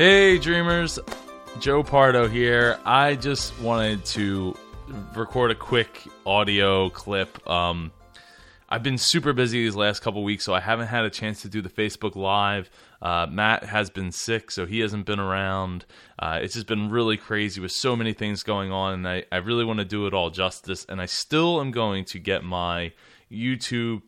Hey, dreamers. Joe Pardo here. I just wanted to record a quick audio clip. Um, I've been super busy these last couple weeks, so I haven't had a chance to do the Facebook Live. Uh, Matt has been sick, so he hasn't been around. Uh, it's just been really crazy with so many things going on, and I, I really want to do it all justice. And I still am going to get my YouTube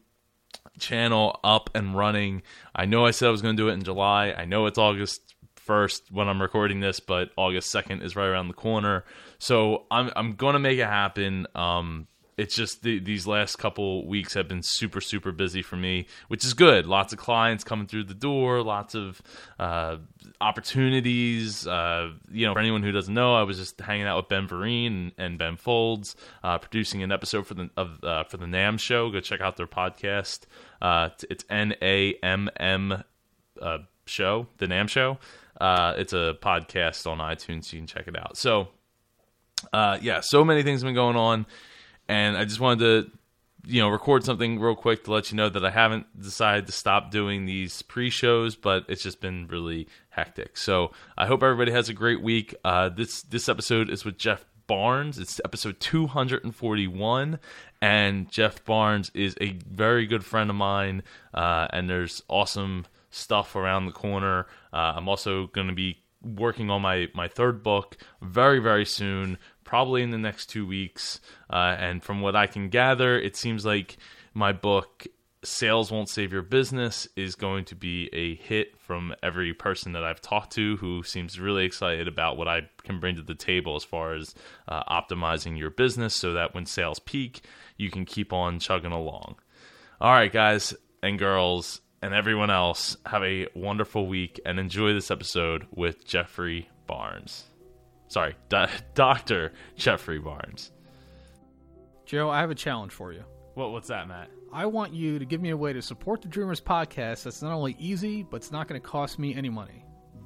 channel up and running. I know I said I was going to do it in July. I know it's August 1st when I'm recording this, but August 2nd is right around the corner. So I'm I'm going to make it happen. Um, it's just the, these last couple weeks have been super super busy for me, which is good. Lots of clients coming through the door, lots of uh, opportunities. Uh, you know, for anyone who doesn't know, I was just hanging out with Ben Vereen and, and Ben Folds, uh, producing an episode for the of uh, for the NAMM Show. Go check out their podcast. Uh, it's N A M M uh, show, the NAMM Show. Uh, it's a podcast on iTunes. You can check it out. So, uh, yeah, so many things have been going on, and I just wanted to, you know, record something real quick to let you know that I haven't decided to stop doing these pre-shows, but it's just been really hectic. So I hope everybody has a great week. Uh, this this episode is with Jeff Barnes. It's episode 241, and Jeff Barnes is a very good friend of mine, uh, and there's awesome stuff around the corner. Uh, I'm also going to be working on my my third book very very soon, probably in the next two weeks. Uh, and from what I can gather, it seems like my book sales won't save your business is going to be a hit from every person that I've talked to who seems really excited about what I can bring to the table as far as uh, optimizing your business so that when sales peak, you can keep on chugging along. All right, guys and girls, and everyone else, have a wonderful week and enjoy this episode with Jeffrey Barnes. Sorry, Do- Dr. Jeffrey Barnes. Joe, I have a challenge for you. What, what's that, Matt? I want you to give me a way to support the Dreamers podcast that's not only easy, but it's not going to cost me any money.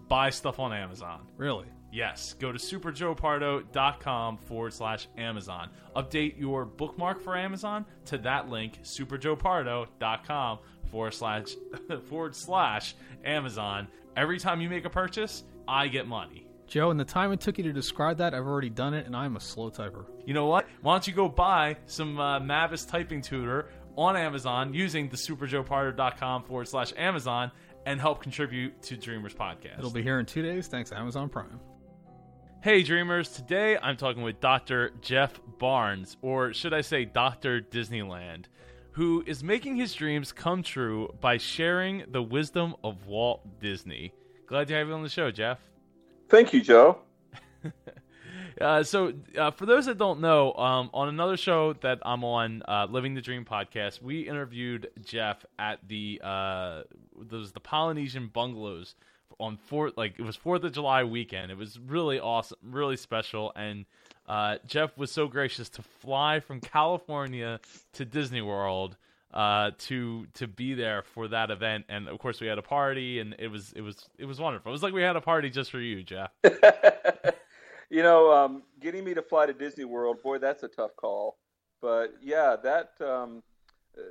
Buy stuff on Amazon. Really? Yes, go to superjoepardo.com forward slash Amazon. Update your bookmark for Amazon to that link, superjoepardo.com forward slash forward slash Amazon. Every time you make a purchase, I get money. Joe, in the time it took you to describe that, I've already done it, and I'm a slow typer. You know what? Why don't you go buy some uh, Mavis typing tutor on Amazon using the superjoepardo.com forward slash Amazon and help contribute to Dreamers Podcast. It'll be here in two days, thanks to Amazon Prime. Hey, Dreamers. Today I'm talking with Dr. Jeff Barnes, or should I say Dr. Disneyland, who is making his dreams come true by sharing the wisdom of Walt Disney. Glad to have you on the show, Jeff. Thank you, Joe. Uh, so, uh, for those that don't know, um, on another show that I'm on, uh, Living the Dream podcast, we interviewed Jeff at the uh, those the Polynesian bungalows on fourth, like it was Fourth of July weekend. It was really awesome, really special, and uh, Jeff was so gracious to fly from California to Disney World uh, to to be there for that event. And of course, we had a party, and it was it was it was wonderful. It was like we had a party just for you, Jeff. you know, um, getting me to fly to Disney World, boy, that's a tough call. But yeah, that um,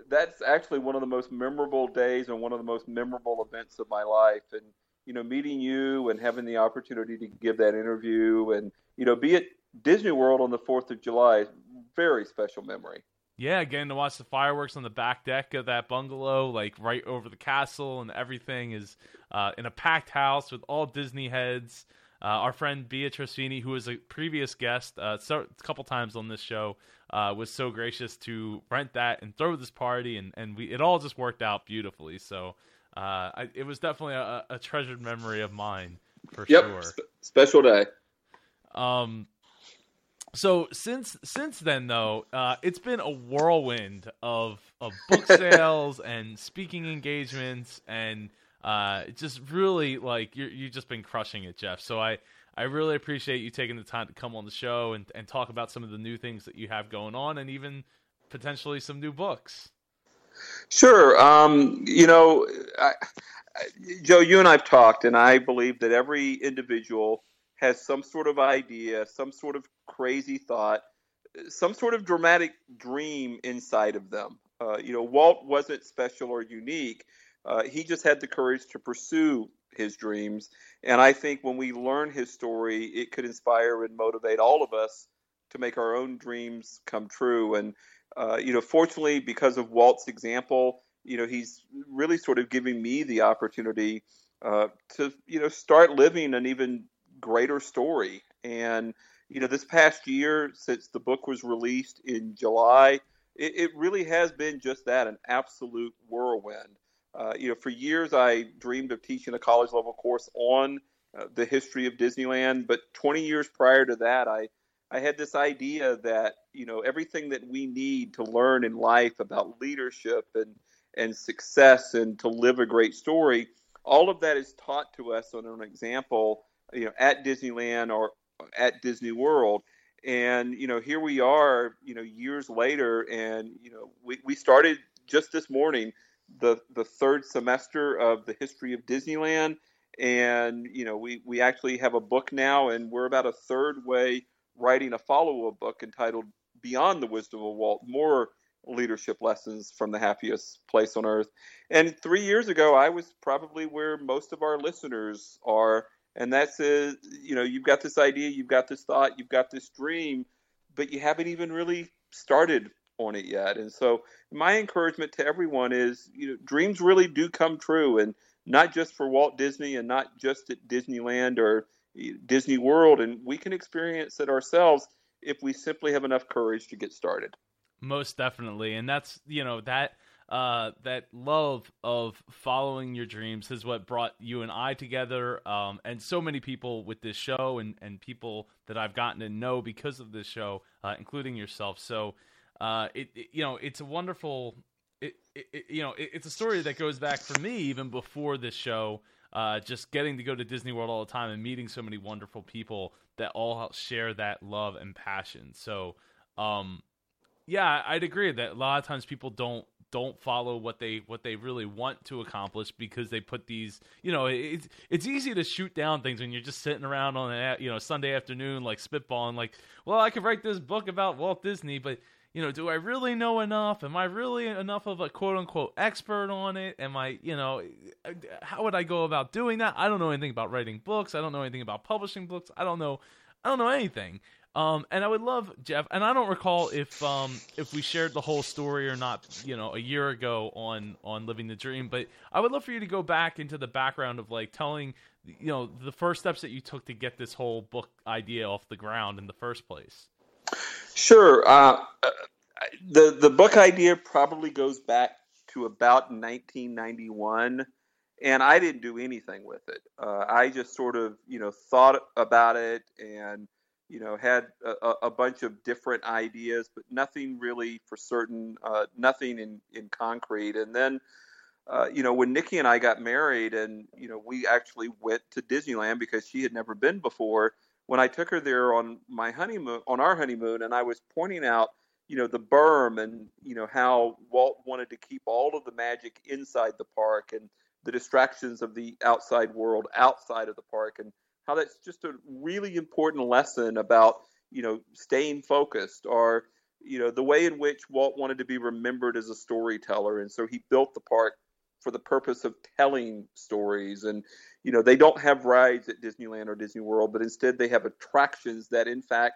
that's actually one of the most memorable days and one of the most memorable events of my life. And you know, meeting you and having the opportunity to give that interview and you know, be at Disney World on the Fourth of July is very special memory. Yeah, getting to watch the fireworks on the back deck of that bungalow, like right over the castle, and everything is uh, in a packed house with all Disney heads. Uh, our friend Beatrice Feeney, who was a previous guest uh, so, a couple times on this show, uh, was so gracious to rent that and throw this party, and, and we it all just worked out beautifully. So uh, I, it was definitely a, a, treasured memory of mine for yep, sure. Sp- special day. Um, so since since then though, uh, it's been a whirlwind of of book sales and speaking engagements and uh, just really like you you've just been crushing it, Jeff. So I I really appreciate you taking the time to come on the show and and talk about some of the new things that you have going on and even potentially some new books. Sure. Um, you know, I, Joe, you and I've talked, and I believe that every individual has some sort of idea, some sort of crazy thought, some sort of dramatic dream inside of them. Uh, you know, Walt wasn't special or unique. Uh, he just had the courage to pursue his dreams. And I think when we learn his story, it could inspire and motivate all of us to make our own dreams come true. And, uh, you know, fortunately, because of Walt's example, you know, he's really sort of giving me the opportunity uh, to, you know, start living an even greater story. And, you know, this past year, since the book was released in July, it, it really has been just that an absolute whirlwind. Uh, you know, for years I dreamed of teaching a college level course on uh, the history of Disneyland, but 20 years prior to that, I I had this idea that you know everything that we need to learn in life about leadership and and success and to live a great story, all of that is taught to us on an example, you know, at Disneyland or at Disney World. And you know, here we are, you know, years later, and you know, we, we started just this morning the the third semester of the history of Disneyland, and you know, we we actually have a book now, and we're about a third way writing a follow-up book entitled Beyond the Wisdom of Walt: More leadership lessons from the happiest place on earth. And three years ago, I was probably where most of our listeners are and that's a you know you've got this idea you've got this thought you've got this dream but you haven't even really started on it yet. And so my encouragement to everyone is you know dreams really do come true and not just for Walt Disney and not just at Disneyland or eh, Disney World. And we can experience it ourselves if we simply have enough courage to get started. Most definitely. And that's you know that uh, that love of following your dreams is what brought you and I together, um, and so many people with this show, and and people that I've gotten to know because of this show, uh, including yourself. So, uh, it, it, you know it's a wonderful, it, it you know it, it's a story that goes back for me even before this show. Uh, just getting to go to Disney World all the time and meeting so many wonderful people that all share that love and passion. So, um, yeah, I'd agree that a lot of times people don't don't follow what they what they really want to accomplish because they put these you know it's it's easy to shoot down things when you're just sitting around on a you know Sunday afternoon like spitballing like well I could write this book about Walt Disney but you know do I really know enough? Am I really enough of a quote unquote expert on it? Am I you know how would I go about doing that? I don't know anything about writing books. I don't know anything about publishing books. I don't know I don't know anything um, and I would love Jeff, and I don't recall if um, if we shared the whole story or not, you know, a year ago on on Living the Dream. But I would love for you to go back into the background of like telling, you know, the first steps that you took to get this whole book idea off the ground in the first place. Sure. Uh, the the book idea probably goes back to about 1991 and I didn't do anything with it. Uh, I just sort of, you know, thought about it and you know, had a, a, bunch of different ideas, but nothing really for certain, uh, nothing in, in concrete. And then, uh, you know, when Niki and I got married and, you know, we actually went to Disneyland because she had never been before. When I took her there on my honeymoon, on our honeymoon, and I was pointing out, you know, the berm and, you know, how Walt wanted to keep all of the magic inside the park and the distractions of the outside world outside of the park. And, how that's just a really important lesson about you know staying focused or you know the way in which Walt wanted to be remembered as a storyteller. And so he built the park for the purpose of telling stories. And you know they don't have rides at Disneyland or Disney World but instead they have attractions that in fact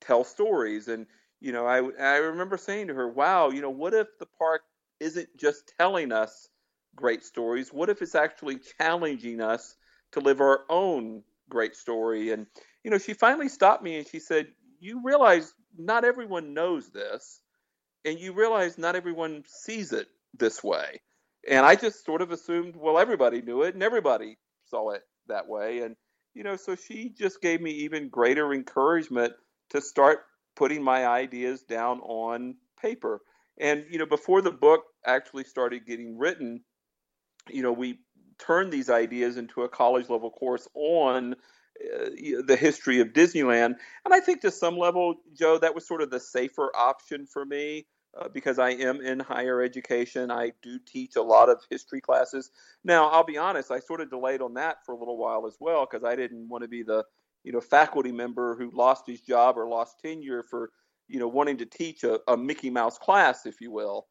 tell stories. And you know I I remember saying to her wow you know what if the park isn't just telling us great stories? What if it's actually challenging us to live our own great story. And, you know, she finally stopped me and she said, You realize not everyone knows this, and you realize not everyone sees it this way. And I just sort of assumed, well, everybody knew it and everybody saw it that way. And, you know, so she just gave me even greater encouragement to start putting my ideas down on paper. And, you know, before the book actually started getting written, you know, we turn these ideas into a college level course on uh, the history of Disneyland. And I think to some level, Joe, that was sort of the safer option for me. Uh, because I am in higher education, I do teach a lot of history classes. Now, I'll be honest, I sort of delayed on that for a little while as well because I didn't want to be the, you know, faculty member who lost his job or lost tenure for, you know, wanting to teach a, a Mickey Mouse class, if you will.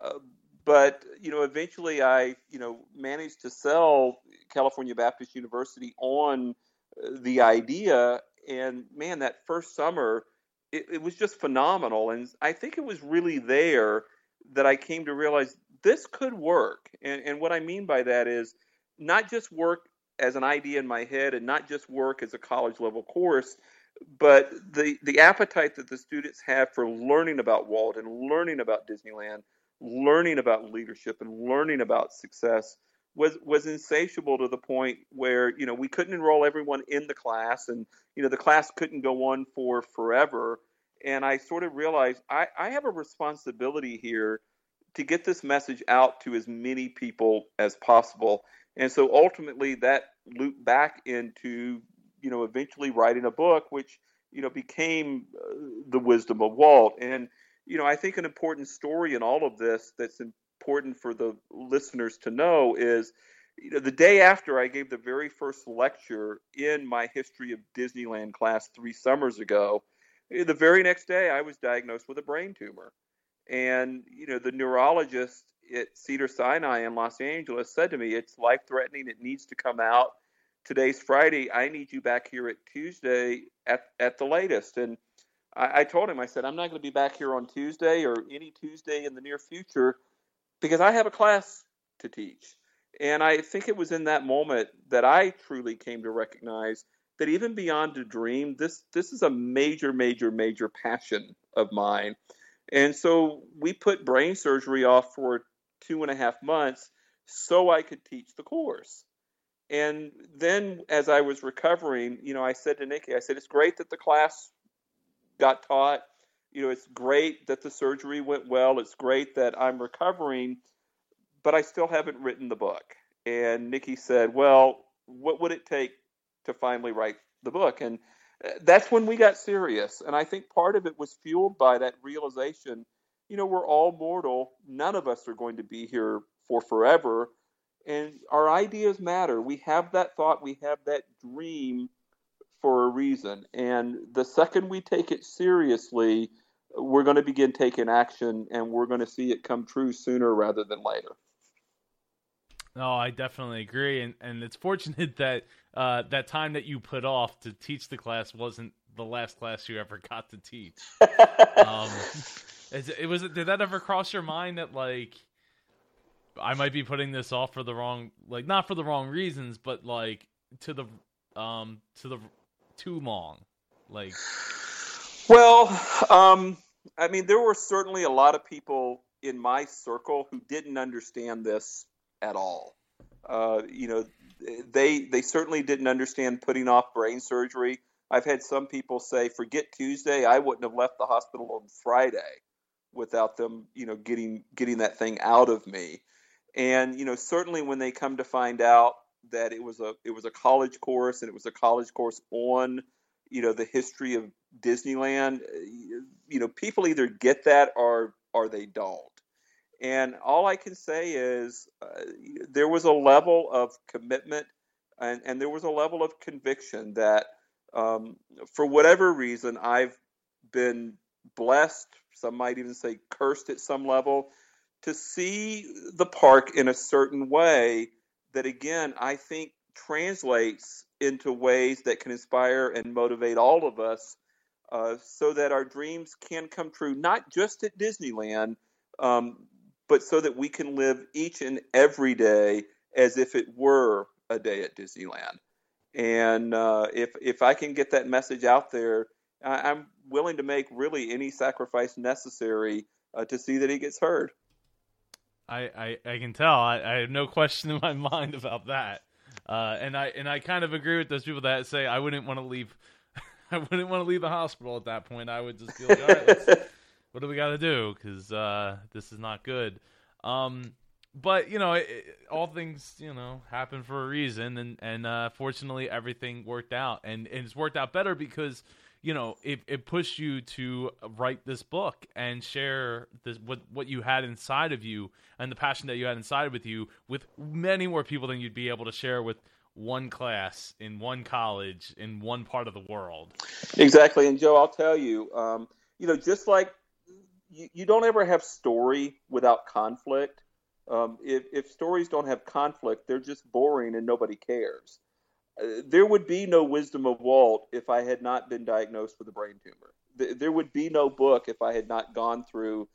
Uh, but you know eventually i you know managed to sell California Baptist University on uh, the idea. And man, that first summer, it, it was just phenomenal. And I think it was really there that I came to realize this could work. And, and what I mean by that is not just work as an idea in my head and not just work as a college level course, but the the appetite that the students have for learning about Walt and learning about Disneyland, learning about leadership and learning about success was was insatiable to the point where you know we couldn't enroll everyone in the class and you know the class couldn't go on for forever. And I sort of realized I, I have a responsibility here to get this message out to as many people as possible. And so ultimately that looped back into you know eventually writing a book which you know became uh, the wisdom of Walt. And you know I think an important story in all of this that's important for the listeners to know is you know the day after I gave the very first lecture in my history of Disneyland class 3 summers ago eh, the very next day I was diagnosed with a brain tumor and you know the neurologist at Cedars-Sinai in Los Angeles said to me it's life threatening it needs to come out today's Friday. I need you back here at Tuesday at, at the latest. And I, I told him, I said, I'm not going to be back here on Tuesday or any Tuesday in the near future because I have a class to teach. And I think it was in that moment that I truly came to recognize that even beyond a dream, this this is a major, major, major passion of mine. And so we put brain surgery off for two and a half months so I could teach the course. And then as I was recovering, you know, I said to Niki, I said, it's great that the class got taught. You know, it's great that the surgery went well. It's great that I'm recovering, but I still haven't written the book. And Niki said, well, what would it take to finally write the book? And uh, that's when we got serious. And I think part of it was fueled by that realization, you know, we're all mortal. None of us are going to be here for forever and our ideas matter. We have that thought, we have that dream for a reason. And the second we take it seriously, we're going to begin taking action and we're going to see it come true sooner rather than later. No, I definitely agree, and and it's fortunate that uh, that time that you put off to teach the class wasn't the last class you ever got to teach. um, it was. Did that ever cross your mind that like I might be putting this off for the wrong, like not for the wrong reasons, but like to the um to the too long, like. Well, um, I mean, there were certainly a lot of people in my circle who didn't understand this at all. Uh, you know, they they certainly didn't understand putting off brain surgery. I've had some people say, "Forget Tuesday. I wouldn't have left the hospital on Friday without them, you know, getting getting that thing out of me." And you know, certainly when they come to find out that it was a it was a college course and it was a college course on you know the history of Disneyland, you know, people either get that or or they don't. And all I can say is uh, there was a level of commitment and, and there was a level of conviction that um, for whatever reason I've been blessed. Some might even say cursed at some level to see the park in a certain way that again I think translates into ways that can inspire and motivate all of us uh, so that our dreams can come true, not just at Disneyland, um, but so that we can live each and every day as if it were a day at Disneyland. And uh, if if I can get that message out there, I, am willing to make really any sacrifice necessary uh, to see that it gets heard. I, I, I can tell. I, I have no question in my mind about that. Uh, and I and I kind of agree with those people that say I wouldn't want to leave. I wouldn't want to leave the hospital at that point. I would just be like, all right, what do we got to do? Because uh, this is not good. Um, but you know, it, it, all things you know happen for a reason, and and uh, fortunately, everything worked out, and, and it's worked out better because you know it, it pushed you to write this book and share this what what you had inside of you and the passion that you had inside with you with many more people than you'd be able to share with one class in one college in one part of the world. Exactly. And joe i'll tell you um, you know just like you, you don't ever have story without conflict. Um, if, if stories don't have conflict, they're just boring and nobody cares. There would be no wisdom of Walt if I had not been diagnosed with a brain tumor. There would be no book if I had not gone through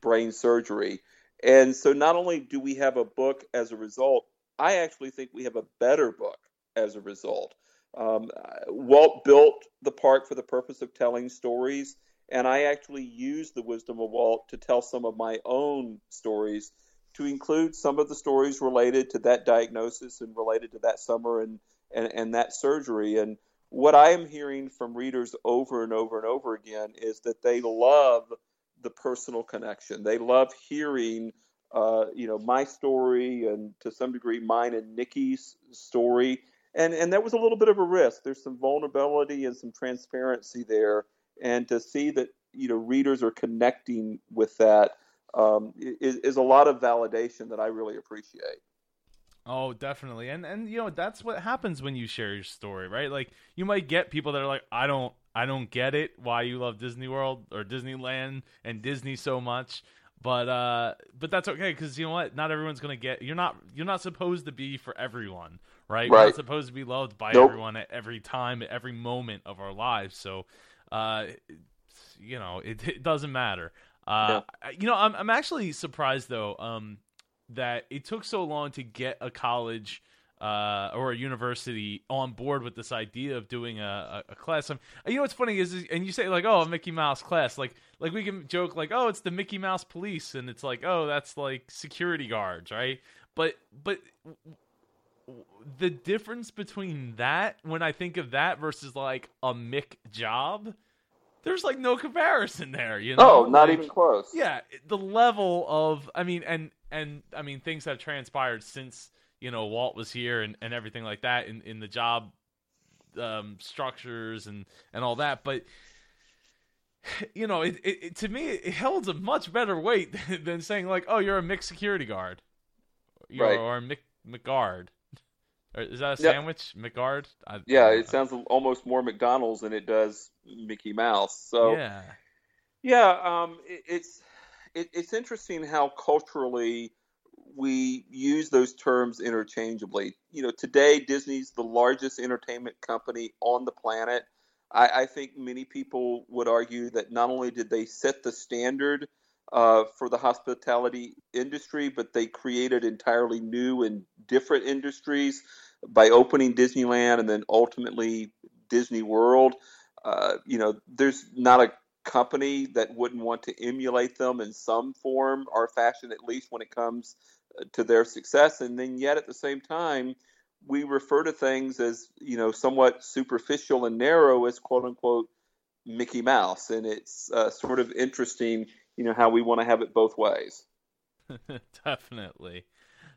brain surgery. And so not only do we have a book as a result, I actually think we have a better book as a result. Um, Walt built the park for the purpose of telling stories, and I actually used the wisdom of Walt to tell some of my own stories, to include some of the stories related to that diagnosis and related to that summer and, and, and that surgery. And what I am hearing from readers over and over and over again is that they love the personal connection. They love hearing, uh, you know, my story and to some degree mine and Niki's story. And and that was a little bit of a risk. There's some vulnerability and some transparency there, and to see that you know readers are connecting with that um, is, is a lot of validation that I really appreciate. Oh, definitely. And and you know, that's what happens when you share your story, right? Like you might get people that are like, I don't I don't get it why you love Disney World or Disneyland and Disney so much. But uh but that's okay cuz you know what? Not everyone's going to get you're not you're not supposed to be for everyone, right? Right. You're not supposed to be loved by Nope. everyone at every time, at every moment of our lives. So uh you know, it, it doesn't matter. Uh I- you know, I'm I'm actually surprised though um that it took so long to get a college uh, or a university on board with this idea of doing a, a, a class. Um, you know what's funny is, is, and you say like, oh, a Mickey Mouse class, like like we can joke like, oh, it's the Mickey Mouse police, and it's like, oh, that's like security guards, right? But but the difference between that when I think of that versus like a Mick job, there's like no comparison there. You know, Oh, not Like, even close. yeah the level of i mean and and i mean things have transpired since you know walt was here and, and everything like that in, in the job um, structures and and all that but you know it, it, it to me it holds a much better weight than saying like oh you're a mixed security guard You're- Right. or a Mc, mcguard or is that a Yep. sandwich mcguard I, Yeah, it sounds almost more McDonald's than it does Mickey Mouse. So yeah Yeah, um, it, it's it, it's interesting how culturally we use those terms interchangeably. You know, today Disney's the largest entertainment company on the planet. I, I think many people would argue that not only did they set the standard uh, for the hospitality industry, but they created entirely new and different industries by opening Disneyland and then ultimately Disney World. Uh, you know, there's not a company that wouldn't want to emulate them in some form or fashion, at least when it comes uh, to their success. And then, yet at the same time, we refer to things as you know somewhat superficial and narrow as quote unquote Mickey Mouse, and it's uh, sort of interesting, you know, how we want to have it both ways. Definitely.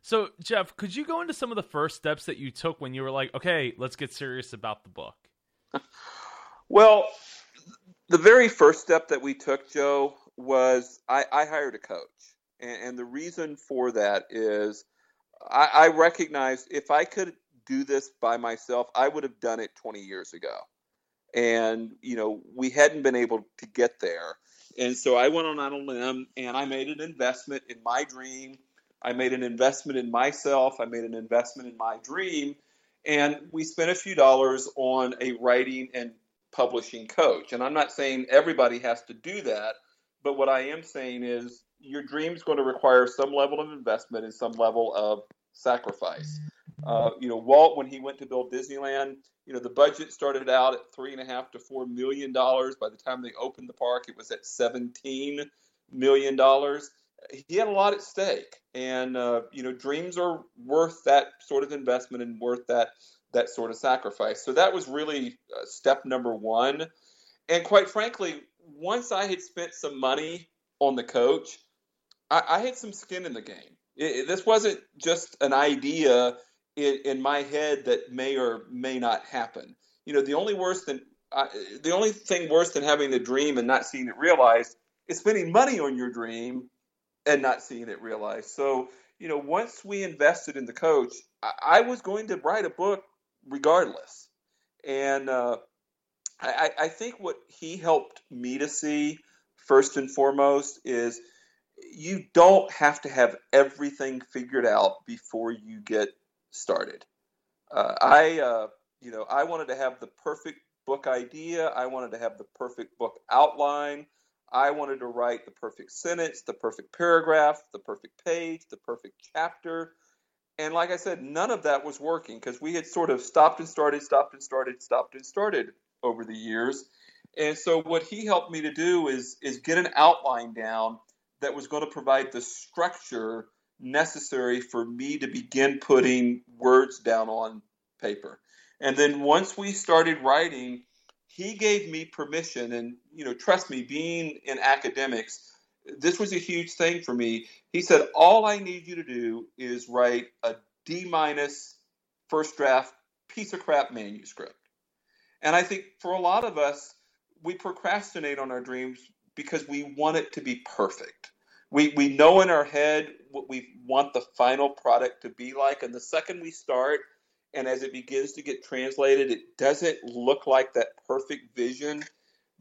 So, Jeff, could you go into some of the first steps that you took when you were like, okay, let's get serious about the book? Well, the very first step that we took, Joe, was I, I hired a coach. And, and the reason for that is I, I recognized if I could do this by myself, I would have done it 20 years ago. And, you know, we hadn't been able to get there. And so I went on a limb and I made an investment in my dream. I made an investment in myself. I made an investment in my dream. And we spent a few dollars on a writing and publishing coach. And I'm not saying everybody has to do that, but what I am saying is your dream's going to require some level of investment and some level of sacrifice. Uh, you know, Walt, when he went to build Disneyland, you know, the budget started out at three and a half to four million dollars. By the time they opened the park, it was at seventeen million dollars. He had a lot at stake, and uh, you know, dreams are worth that sort of investment and worth that that sort of sacrifice. So that was really uh, step number one. And quite frankly, once I had spent some money on the coach, I, I had some skin in the game. It, this wasn't just an idea in, in my head that may or may not happen. You know, the only worse than uh, the only thing worse than having a dream and not seeing it realized is spending money on your dream and not seeing it realized. So, you know, once we invested in the coach, I, I was going to write a book regardless. And uh, I, I think what he helped me to see first and foremost is you don't have to have everything figured out before you get started. Uh, I, uh, you know, I wanted to have the perfect book idea. I wanted to have the perfect book outline. I wanted to write the perfect sentence, the perfect paragraph, the perfect page, the perfect chapter. And like I said, none of that was working because we had sort of stopped and started, stopped and started, stopped and started over the years. And so what he helped me to do is is get an outline down that was going to provide the structure necessary for me to begin putting words down on paper. And then once we started writing, he gave me permission and you know trust me being in academics this was a huge thing for me. He said all i need you to do is write a d minus first draft piece of crap manuscript. And i think for a lot of us we procrastinate on our dreams because we want it to be perfect. We we know in our head what we want the final product to be like and the second we start and as it begins to get translated, it doesn't look like that perfect vision,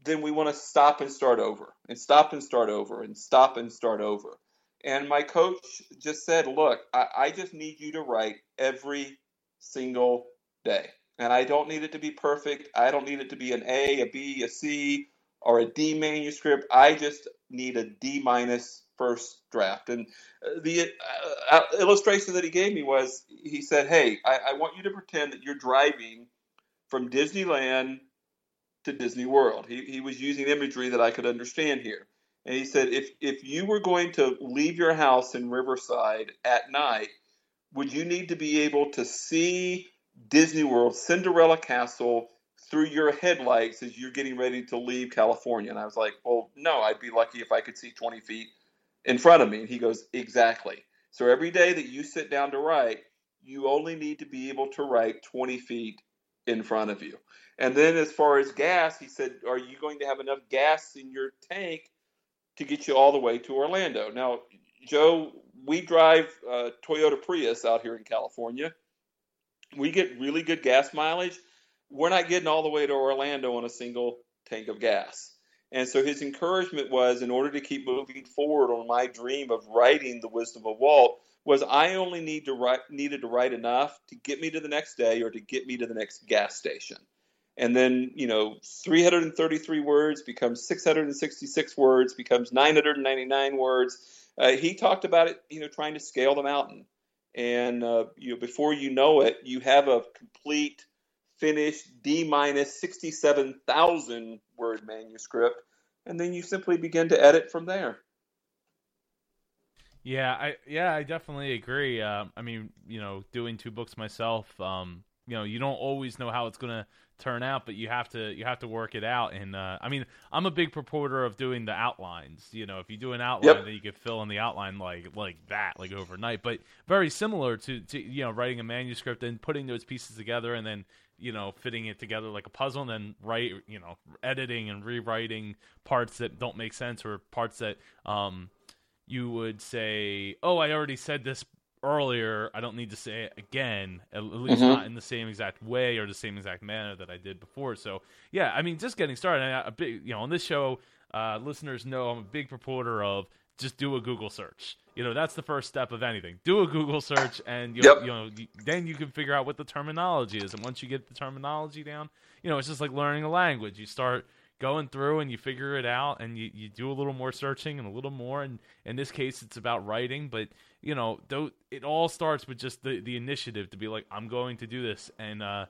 then we want to stop and start over and stop and start over and stop and start over. And my coach just said, Look, I, I just need you to write every single day. And I don't need it to be perfect. I don't need it to be an A, a B, a C, or a D manuscript. I just need a D minus first draft. And uh, the uh, uh, illustration that he gave me was he said, Hey, I, I want you to pretend that you're driving from Disneyland to Disney World. He, he was using imagery that I could understand here. And he said, if, if you were going to leave your house in Riverside at night, would you need to be able to see Disney World, Cinderella Castle, through your headlights as you're getting ready to leave California? And I was like, well, no, I'd be lucky if I could see 20 feet in front of me. And he goes, Exactly. So every day that you sit down to write, you only need to be able to write 20 feet in front of you. And then as far as gas, he said, Are you going to have enough gas in your tank to get you all the way to Orlando? Now, Joe, we drive uh, Toyota Prius out here in California. We get really good gas mileage. We're not getting all the way to Orlando on a single tank of gas. And so his encouragement was in order to keep moving forward on my dream of writing the wisdom of Walt was I only need to write needed to write enough to get me to the next day or to get me to the next gas station. And then, you know, 333 words becomes 666 words, becomes 999 words. Uh, he talked about it, you know, trying to scale the mountain. And, uh, you know, before you know it, you have a complete finished D minus 67,000 word manuscript, and then you simply begin to edit from there. Yeah, I yeah, I definitely agree. Uh, I mean, you know, doing two books myself, um, you know, you don't always know how it's gonna turn out, but you have to you have to work it out. And uh, I mean, I'm a big proponent of doing the outlines. You know, if you do an outline, yep. then you can fill in the outline like like that, like overnight. But very similar to, to you know writing a manuscript and putting those pieces together, and then you know fitting it together like a puzzle and then write you know editing and rewriting parts that don't make sense or parts that um you would say oh i already said this earlier. I don't need to say it again at least mm-hmm. not in the same exact way or the same exact manner that i did before. So yeah i mean just getting started. I, a big you know on this show uh, listeners know i'm a big proponent of just do a google search. You know that's the first step of anything. Do a google search and you, yep. you know then you can figure out what the terminology is. And once you get the terminology down you know it's just like learning a language. You start going through and you figure it out and you, you do a little more searching and a little more. And in this case it's about writing but you know though it all starts with just the, the initiative to be like i'm going to do this. And uh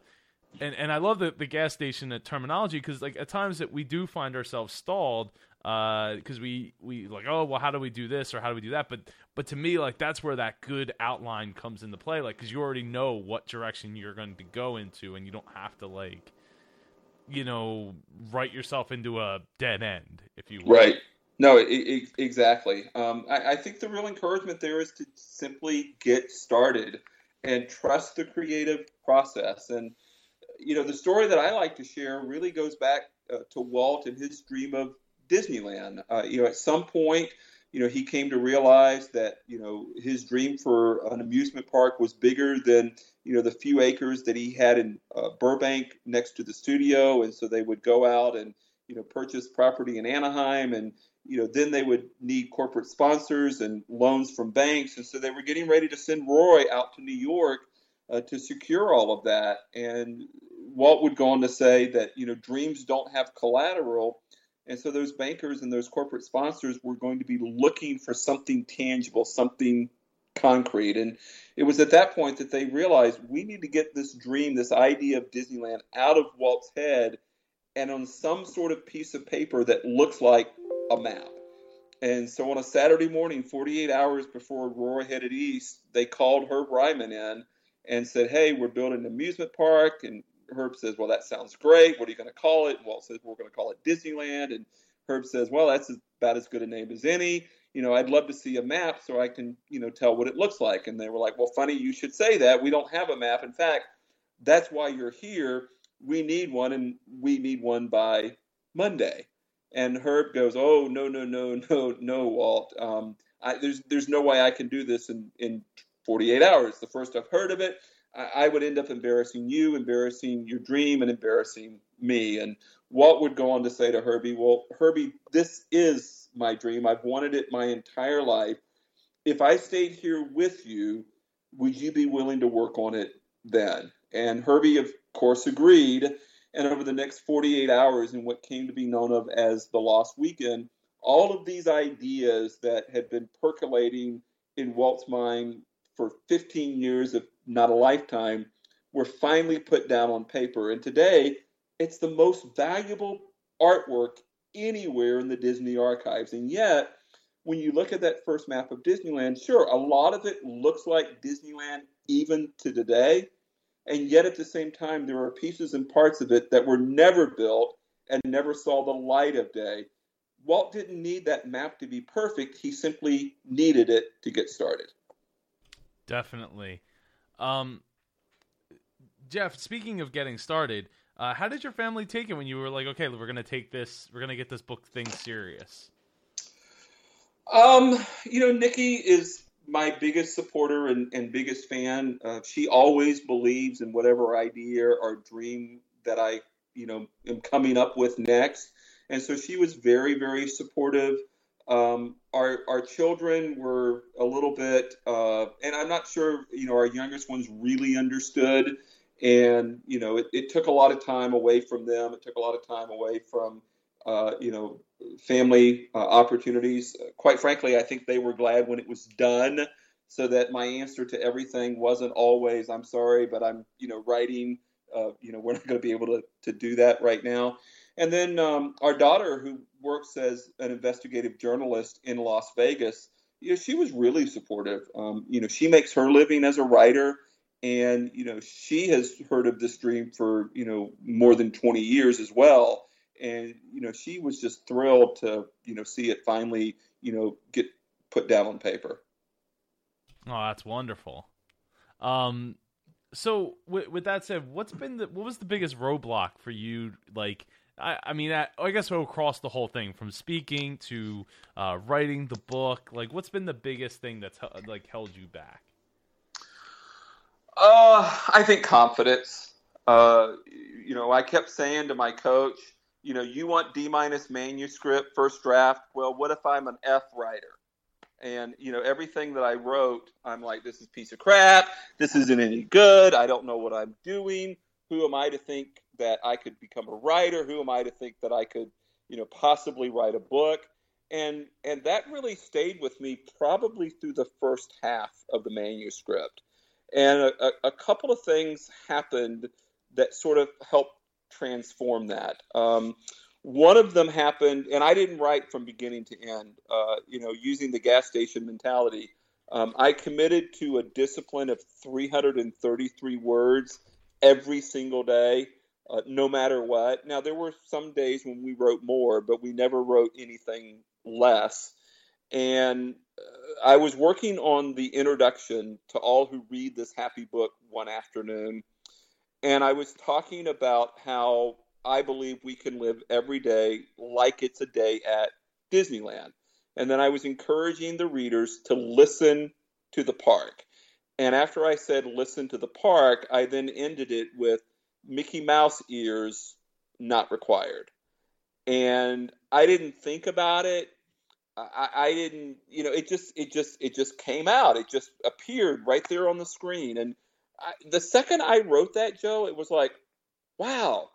and and i love the, the gas station terminology because like at times that we do find ourselves stalled because uh, we we like oh well how do we do this or how do we do that? But but to me like that's where that good outline comes into play like because you already know what direction you're going to go into and you don't have to like you know write yourself into a dead end if you will. right no it, it, exactly um, I, I think the real encouragement there is to simply get started and trust the creative process and you know the story that i like to share really goes back uh, to walt and his dream of Disneyland. Uh, you know, at some point, you know, he came to realize that you know his dream for an amusement park was bigger than you know the few acres that he had in uh, Burbank next to the studio, and so they would go out and you know purchase property in Anaheim and you know, then they would need corporate sponsors and loans from banks. And so they were getting ready to send Roy out to New York uh, to secure all of that. And Walt would go on to say that, you know, dreams don't have collateral. And so those bankers and those corporate sponsors were going to be looking for something tangible, something concrete. And it was at that point that they realized we need to get this dream, this idea of Disneyland out of Walt's head and on some sort of piece of paper that looks like a map. And so on a Saturday morning, 48 hours before Roy headed east, they called Herb Ryman in and said, Hey, we're building an amusement park. And Herb says, Well, that sounds great. What are you going to call it? And Walt says, We're going to call it Disneyland. And Herb says, Well, that's about as good a name as any. You know, I'd love to see a map so I can, you know, tell what it looks like. And they were like, Well, funny you should say that. We don't have a map. In fact, that's why you're here. We need one, and we need one by Monday. And Herb goes, "Oh no, no, no, no, no, Walt. Um, I, there's there's no way I can do this in in 48 hours. The first I've heard of it, I, would end up embarrassing you, embarrassing your dream, and embarrassing me." And Walt would go on to say to Herbie, "Well, Herbie, this is my dream. I've wanted it my entire life. If I stayed here with you, would you be willing to work on it then?" And Herbie, of course, agreed and over the next 48 hours in what came to be known of as the Lost Weekend, all of these ideas that had been percolating in Walt's mind for 15 years, if not a lifetime, were finally put down on paper. And today, it's the most valuable artwork anywhere in the Disney archives. And yet, when you look at that first map of Disneyland, sure, a lot of it looks like Disneyland even to today and yet at the same time there are pieces and parts of it that were never built and never saw the light of day. Walt didn't need that map to be perfect, he simply needed it to get started. Definitely. Um, Jeff, speaking of getting started, uh, how did your family take it when you were like, okay, we're to take this, we're to get this book thing serious? Um, you know, Niki is my biggest supporter and, and biggest fan. Uh, she always believes in whatever idea or dream that I, you know, am coming up with next. And so she was very, very supportive. Um, our our children were a little bit, uh, and I'm not sure, you know, our youngest ones really understood. And you know, it, it took a lot of time away from them. It took a lot of time away from uh, you know, family uh, opportunities. Quite frankly, I think they were glad when it was done, so that my answer to everything wasn't always "I'm sorry, but I'm you know writing." Uh, you know, we're not going to be able to to do that right now. And then um, our daughter, who works as an investigative journalist in Las Vegas, you know, she was really supportive. Um, you know, she makes her living as a writer and you know she has heard of this dream for you know more than 20 years as well and you know she was just thrilled to you know see it finally you know get put down on paper. Oh, that's wonderful. Um, so with, with that said, what's been the what was the biggest roadblock for you? Like, I, I mean, I, I guess across the whole thing, from speaking to uh, writing the book. Like, what's been the biggest thing that's like held you back? Uh, I think confidence. Uh, you know, I kept saying to my coach, you know, you want D minus manuscript, first draft. Well, what if I'm an F writer? And you know, everything that I wrote, I'm like, this is piece of crap. This isn't any good. I don't know what I'm doing. Who am I to think that I could become a writer? Who am I to think that I could, you know, possibly write a book? And and that really stayed with me probably through the first half of the manuscript. And a, a, a couple of things happened that sort of helped transform that. Um, one of them happened, and I didn't write from beginning to end. Uh, you know, using the gas station mentality, um, I committed to a discipline of 333 words every single day, uh, no matter what. Now, there were some days when we wrote more, but we never wrote anything less. And uh, I was working on the introduction to all who read this happy book one afternoon and I was talking about how I believe we can live every day like it's a day at Disneyland. And then I was encouraging the readers to listen to the park. And after I said listen to the park, I then ended it with Mickey Mouse ears not required. And I didn't think about it, I, I didn't, you know, it just, it just, it just came out. It just appeared right there on the screen. And I, the second I wrote that, Joe, it was like, wow,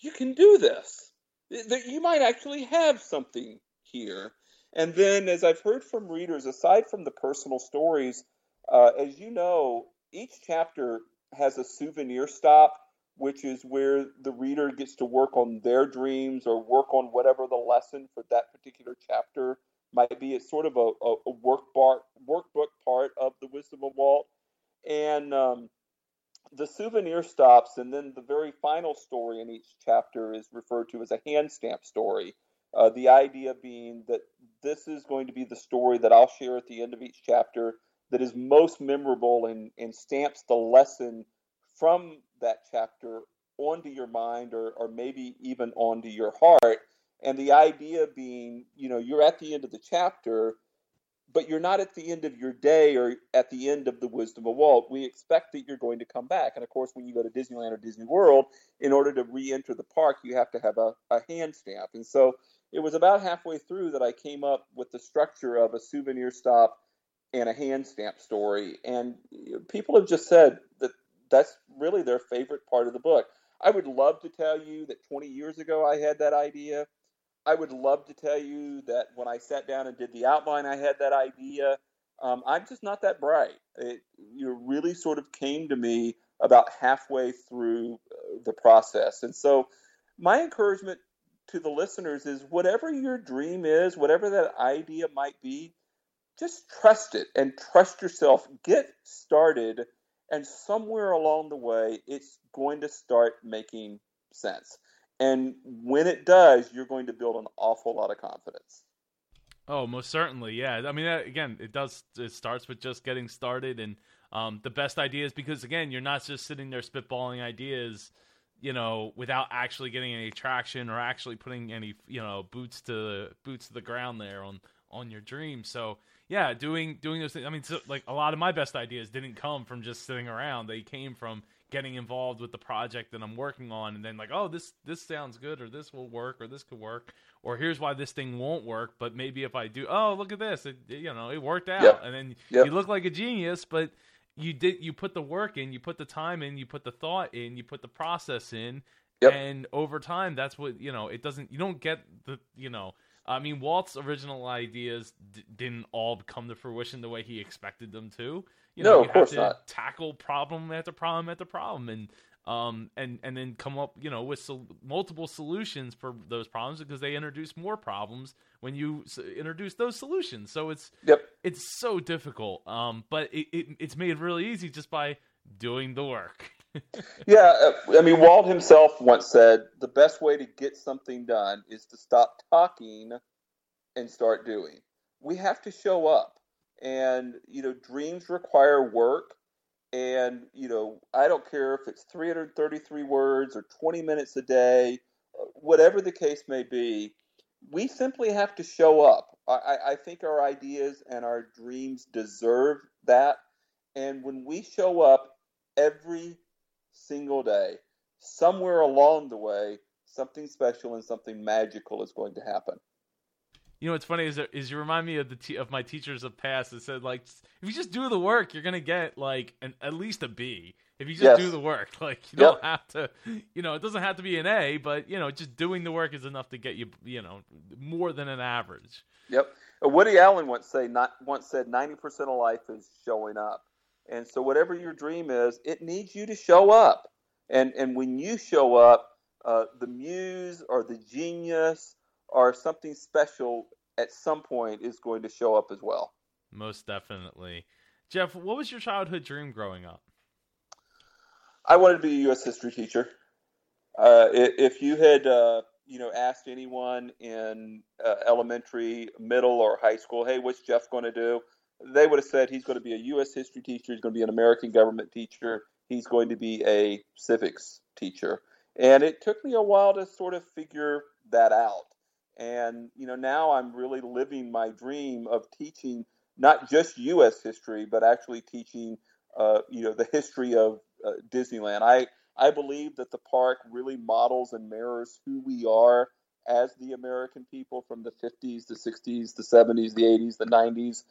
you can do this. You might actually have something here. And then, as I've heard from readers, aside from the personal stories, uh, as you know, each chapter has a souvenir stop, which is where the reader gets to work on their dreams or work on whatever the lesson for that particular chapter might be. It's sort of a, a, a workbook, workbook part of the Wisdom of Walt. And um, the souvenir stops, and then the very final story in each chapter is referred to as a hand stamp story. Uh, the idea being that this is going to be the story that I'll share at the end of each chapter that is most memorable and, and stamps the lesson from that chapter onto your mind or, or maybe even onto your heart. And the idea being, you know, you're at the end of the chapter, but you're not at the end of your day or at the end of the wisdom of Walt. We expect that you're going to come back. And of course, when you go to Disneyland or Disney World, in order to re enter the park, you have to have a, a hand stamp. And so it was about halfway through that I came up with the structure of a souvenir stop and a hand stamp story. And people have just said that that's really their favorite part of the book. I would love to tell you that 20 years ago I had that idea. I would love to tell you that when I sat down and did the outline, I had that idea. Um, I'm just not that bright. It you know, really sort of came to me about halfway through uh, the process. And so, my encouragement to the listeners is whatever your dream is, whatever that idea might be, just trust it and trust yourself. Get started, and somewhere along the way, it's going to start making sense. And when it does, you're going to build an awful lot of confidence. Oh, most certainly, yeah. I mean, again, it does. It starts with just getting started, and um, the best ideas because again, you're not just sitting there spitballing ideas, you know, without actually getting any traction or actually putting any, you know, boots to boots to the ground there on on your dream. So yeah, doing doing those things. I mean, so, like a lot of my best ideas didn't come from just sitting around. They came from getting involved with the project that I'm working on, and then like, oh, this this sounds good, or this will work, or this could work, or here's why this thing won't work. But maybe if I do, oh, look at this, it, you know, it worked out, yep. and then yep. you look like a genius, but you did you put the work in, you put the time in, you put the thought in, you put the process in, yep. and over time, that's what you know. It doesn't, you don't get the, you know. I mean, Walt's original ideas d- didn't all come to fruition the way he expected them to you know, no, you of course have to not. tackle problem after problem after problem, and um, and and then come up, you know, with sol- multiple solutions for those problems because they introduce more problems when you s- introduce those solutions. So it's yep. it's so difficult, um, but it, it it's made really easy just by doing the work. Yeah, uh, I mean, Walt himself once said the best way to get something done is to stop talking and start doing. We have to show up. And you know dreams require work. And you know i don't care if it's 333 words or 20 minutes a day whatever the case may be we simply have to show up. I, I think our ideas and our dreams deserve that. And when we show up every single day somewhere along the way something special and something magical is going to happen you know what's funny is is you remind me of the t- of my teachers of past that said like if you just do the work you're gonna get like an at least a B if you just yes. do the work like you yep. don't have to you know it doesn't have to be an A but you know just doing the work is enough to get you you know more than an average. Yep. Uh, Woody Allen once say not once said ninety percent of life is showing up, and so whatever your dream is, it needs you to show up, and and when you show up, uh, the muse or the genius or something special at some point is going to show up as well. Most definitely. Jeff, what was your childhood dream growing up? I wanted to be a U.S. history teacher. Uh, if you had, uh, you know, asked anyone in uh, elementary, middle, or high school, "Hey, what's Jeff going to do?" They would have said he's going to be a U.S. history teacher. He's going to be an American government teacher. He's going to be a civics teacher. And it took me a while to sort of figure that out. And you know, now I'm really living my dream of teaching not just U.S. history, but actually teaching, uh, you know, the history of uh, Disneyland. I I believe that the park really models and mirrors who we are as the American people from the 50s, the 60s, the 70s, the 80s, the 90s,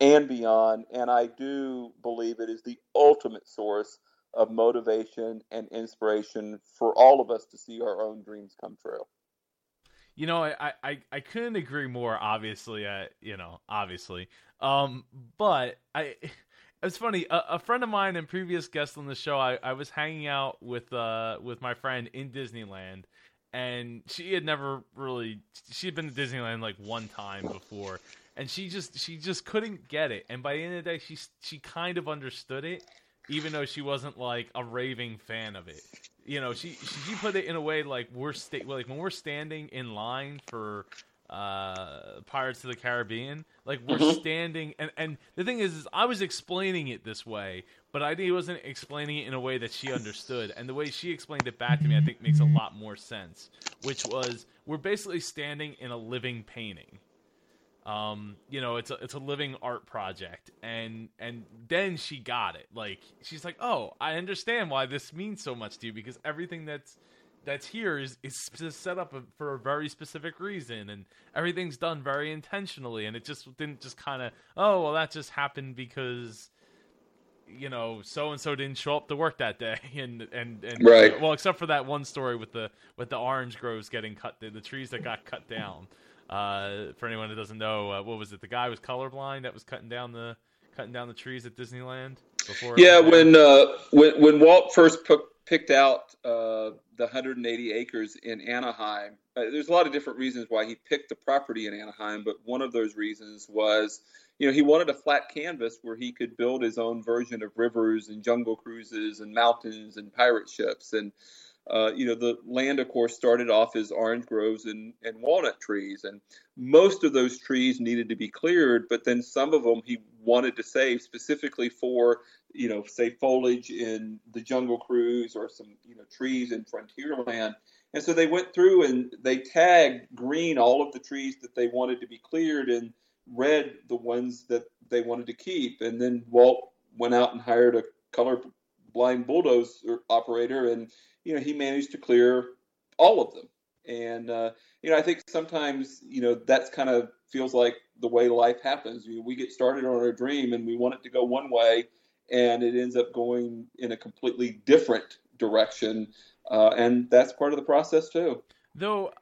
and beyond. And I do believe it is the ultimate source of motivation and inspiration for all of us to see our own dreams come true. You know, I, I, I couldn't agree more. Obviously, uh, you know, obviously, um, but I, it's funny. A, a, friend of mine and previous guest on the show, I, I was hanging out with uh with my friend in Disneyland, and she had never really she had been to Disneyland like one time before, and she just she just couldn't get it. And by the end of the day, she she kind of understood it, even though she wasn't like a raving fan of it. You know, she she put it in a way like we're sta- like when we're standing in line for uh Pirates of the Caribbean, like we're mm-hmm. standing and and the thing is, is I was explaining it this way, but I think he wasn't explaining it in a way that she understood. And the way she explained it back to me, I think makes a lot more sense, which was we're basically standing in a living painting. Um you know it's a it's a living art project. And and then she got it. Like she's like oh i understand why this means so much to you because everything that's that's here is is set up for a very specific reason and everything's done very intentionally. And it just didn't just kind of oh well that just happened because you know so and so didn't show up to work that day and and and right. well except for that one story with the with the orange groves getting cut the, the trees that got cut down uh, for anyone that doesn't know, uh, what was it? The guy was colorblind that was cutting down the cutting down the trees at Disneyland before. Yeah, when uh, when when Walt first p- picked out uh, the 180 acres in Anaheim, uh, there's a lot of different reasons why he picked the property in Anaheim, but one of those reasons was. You know, he wanted a flat canvas where he could build his own version of rivers and jungle cruises and mountains and pirate ships. And uh, you know, the land, of course, started off as orange groves and, and walnut trees, and most of those trees needed to be cleared. But then some of them he wanted to save specifically for, you know, say foliage in the Jungle Cruise or some, you know, trees in Frontierland. And so they went through and they tagged green all of the trees that they wanted to be cleared and red the ones that they wanted to keep. And then Walt went out and hired a color blind bulldozer operator and you know, he managed to clear all of them. And uh, you know, I think sometimes you know that's kind of feels like the way life happens. You know, we get started on our dream and we want it to go one way, and it ends up going in a completely different direction, uh, and that's part of the process too. Though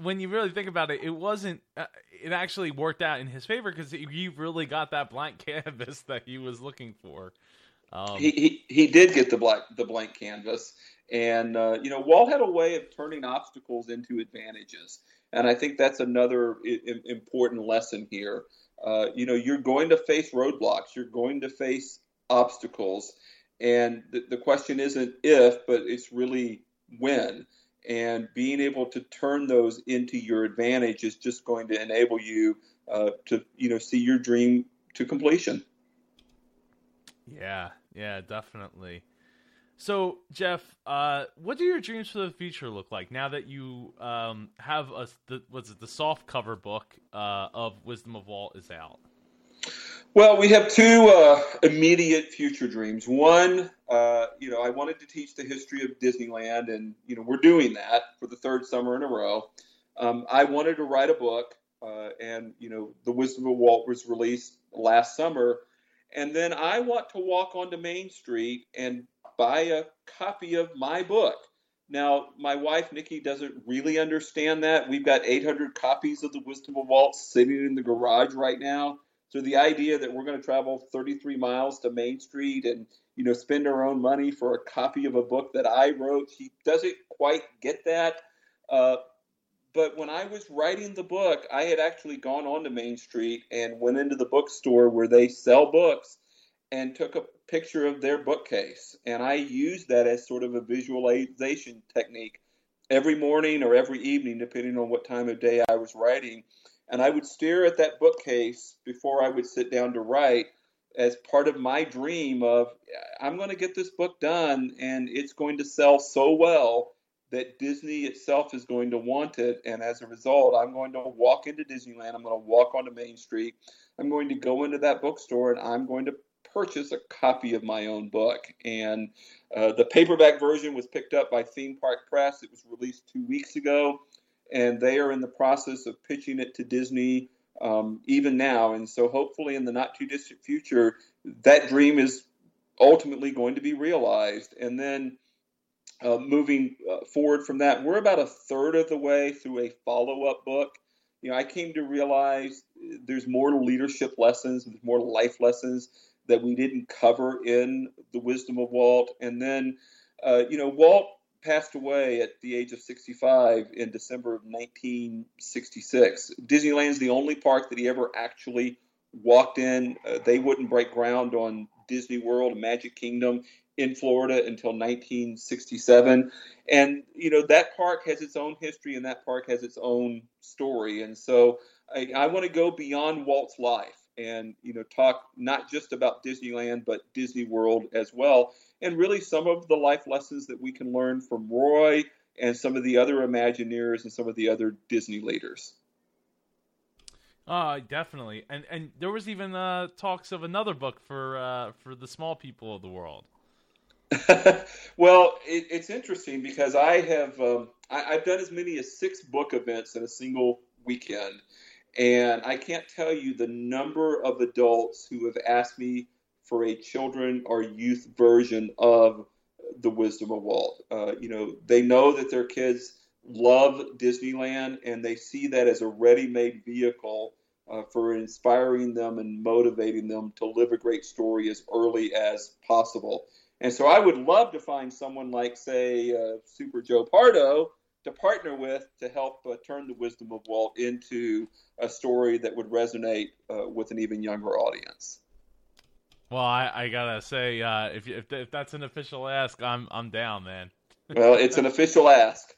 when you really think about it, it wasn't. Uh, it actually worked out in his favor because he really got that blank canvas that he was looking for. Um, he, he he did get the black the blank canvas, and uh, you know Walt had a way of turning obstacles into advantages, and I think that's another I- important lesson here. Uh, you know, you're going to face roadblocks, you're going to face obstacles, and the, the question isn't if, but it's really when. And being able to turn those into your advantage is just going to enable you uh, to, you know, see your dream to completion. Yeah, yeah, definitely. So, Jeff, uh, what do your dreams for the future look like now that you um, have a the, what's it the soft cover book uh, of Wisdom of Walt is out? Well, we have two uh, immediate future dreams. One, uh, you know, I wanted to teach the history of Disneyland, and you know, we're doing that for the third summer in a row. Um, I wanted to write a book, uh, and you know, the Wisdom of Walt was released last summer and then I want to walk onto Main Street and buy a copy of my book. Now, my wife Niki doesn't really understand that. We've got 800 copies of The Wisdom of Walt sitting in the garage right now. So the idea that we're going to travel 33 miles to Main Street and you know spend our own money for a copy of a book that I wrote, he doesn't quite get that. Uh, but when I was writing the book, I had actually gone on to Main Street and went into the bookstore where they sell books and took a picture of their bookcase. And I used that as sort of a visualization technique every morning or every evening, depending on what time of day I was writing. And I would stare at that bookcase before I would sit down to write as part of my dream of I'm going to get this book done and it's going to sell so well that Disney itself is going to want it. And as a result, I'm going to walk into Disneyland. I'm going to walk onto Main Street. I'm going to go into that bookstore and I'm going to purchase a copy of my own book. And uh, the paperback version was picked up by Theme Park Press. It was released two weeks ago. And they are in the process of pitching it to Disney um, even now. And so, hopefully, in the not too distant future, that dream is ultimately going to be realized. And then, uh, moving uh, forward from that, we're about a third of the way through a follow up book. You know, I came to realize there's more leadership lessons, there's more life lessons that we didn't cover in the wisdom of Walt. And then, uh, you know, Walt passed away at the age of 65 in December of 1966. Disneyland is the only park that he ever actually walked in. Uh, they wouldn't break ground on Disney World, and Magic Kingdom in Florida until 1967. And, you know, that park has its own history and that park has its own story. And so I, I want to go beyond Walt's life and, you know, talk not just about Disneyland, but Disney World as well and really some of the life lessons that we can learn from Roy and some of the other Imagineers and some of the other Disney leaders. Uh, definitely. And and there was even uh, talks of another book for uh, for the small people of the world. well, it, it's interesting because I have um, I, I've done as many as six book events in a single weekend, and I can't tell you the number of adults who have asked me for a children or youth version of the wisdom of Walt. Uh, you know, they know that their kids love Disneyland and they see that as a ready-made vehicle uh, for inspiring them and motivating them to live a great story as early as possible. And so I would love to find someone like, say, uh, Super Joe Pardo to partner with to help uh, turn the wisdom of Walt into a story that would resonate uh, with an even younger audience. Well, I, I gotta say, uh, if, if if that's an official ask, I'm I'm down, man. well, it's an official ask.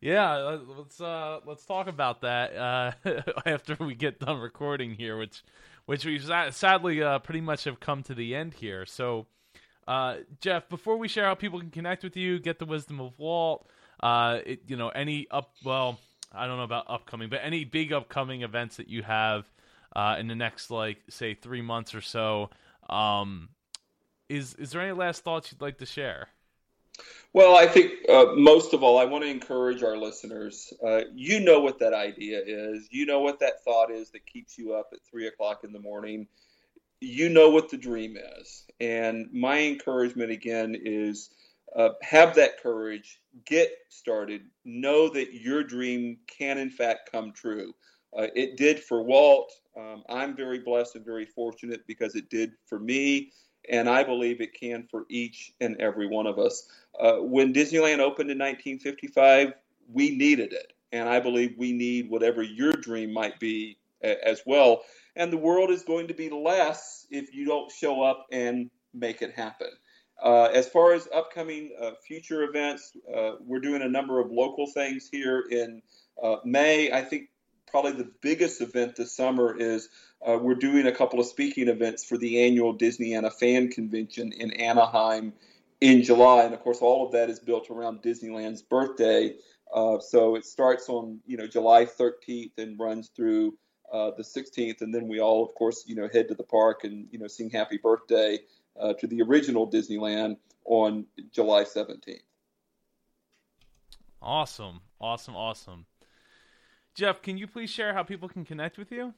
Yeah, let's uh, let's talk about that uh, after we get done recording here, which which we sadly uh, pretty much have come to the end here. So, uh, Jeff, before we share how people can connect with you, get the wisdom of Walt, uh, it, you know, any up well, I don't know about upcoming, but any big upcoming events that you have uh, in the next like say three months or so. Um, is is there any last thoughts you'd like to share? Well, I think uh, most of all, I want to encourage our listeners. Uh, you know what that idea is. You know what that thought is that keeps you up at three o'clock in the morning. You know what the dream is. And my encouragement again is uh, have that courage, get started, know that your dream can, in fact, come true. Uh, it did for Walt. Um, I'm very blessed and very fortunate because it did for me, and I believe it can for each and every one of us. Uh, when Disneyland opened in 1955, we needed it, and I believe we need whatever your dream might be a- as well. And the world is going to be less if you don't show up and make it happen. Uh, as far as upcoming uh, future events, uh, we're doing a number of local things here in uh, May. I think probably the biggest event this summer is uh, we're doing a couple of speaking events for the annual Disneyana Fan Convention in Anaheim in July, and of course, all of that is built around Disneyland's birthday. Uh, so it starts on you know July 13th and runs through the 16th, and then we all, of course, you know head to the park and you know sing Happy Birthday uh, to the original Disneyland on July 17th. Awesome, awesome, awesome. Jeff, can you please share how people can connect with you?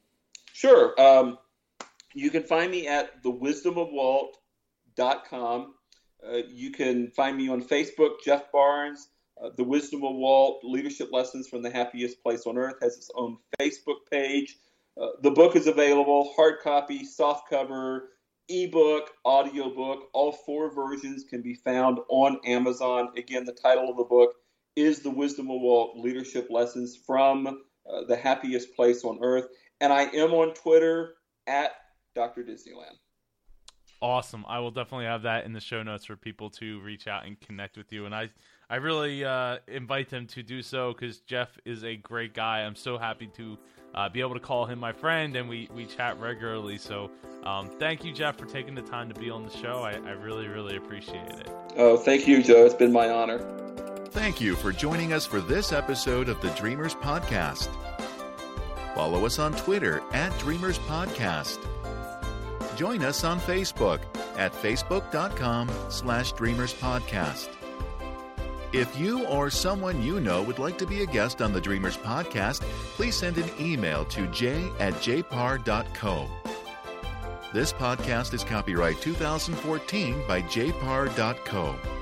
Sure. Um, you can find me at thewisdomofwalt.com. Uh, you can find me on Facebook, Jeff Barnes. Uh, the Wisdom of Walt Leadership Lessons from the Happiest Place on Earth has its own Facebook page. Uh, the book is available hard copy, soft cover, ebook, audiobook. All four versions can be found on Amazon. Again, the title of the book is The Wisdom of Walt Leadership Lessons from uh, the happiest place on earth. And I am on Twitter at Dr. Disneyland. Awesome. I will definitely have that in the show notes for people to reach out and connect with you. And I, I really uh, invite them to do so because Jeff is a great guy. I'm so happy to uh, be able to call him my friend, and we, we chat regularly. So um, thank you, Jeff, for taking the time to be on the show. I, I really, really appreciate it. Oh, thank you, Joe. It's been my honor. Thank you for joining us for this episode of the Dreamers Podcast. Follow us on Twitter at Dreamers Podcast. Join us on Facebook at facebook.com slash Dreamers Podcast. If you or someone you know would like to be a guest on the Dreamers podcast, please send an email to j at jpar.co. This podcast is copyright 2014 by jpar.co.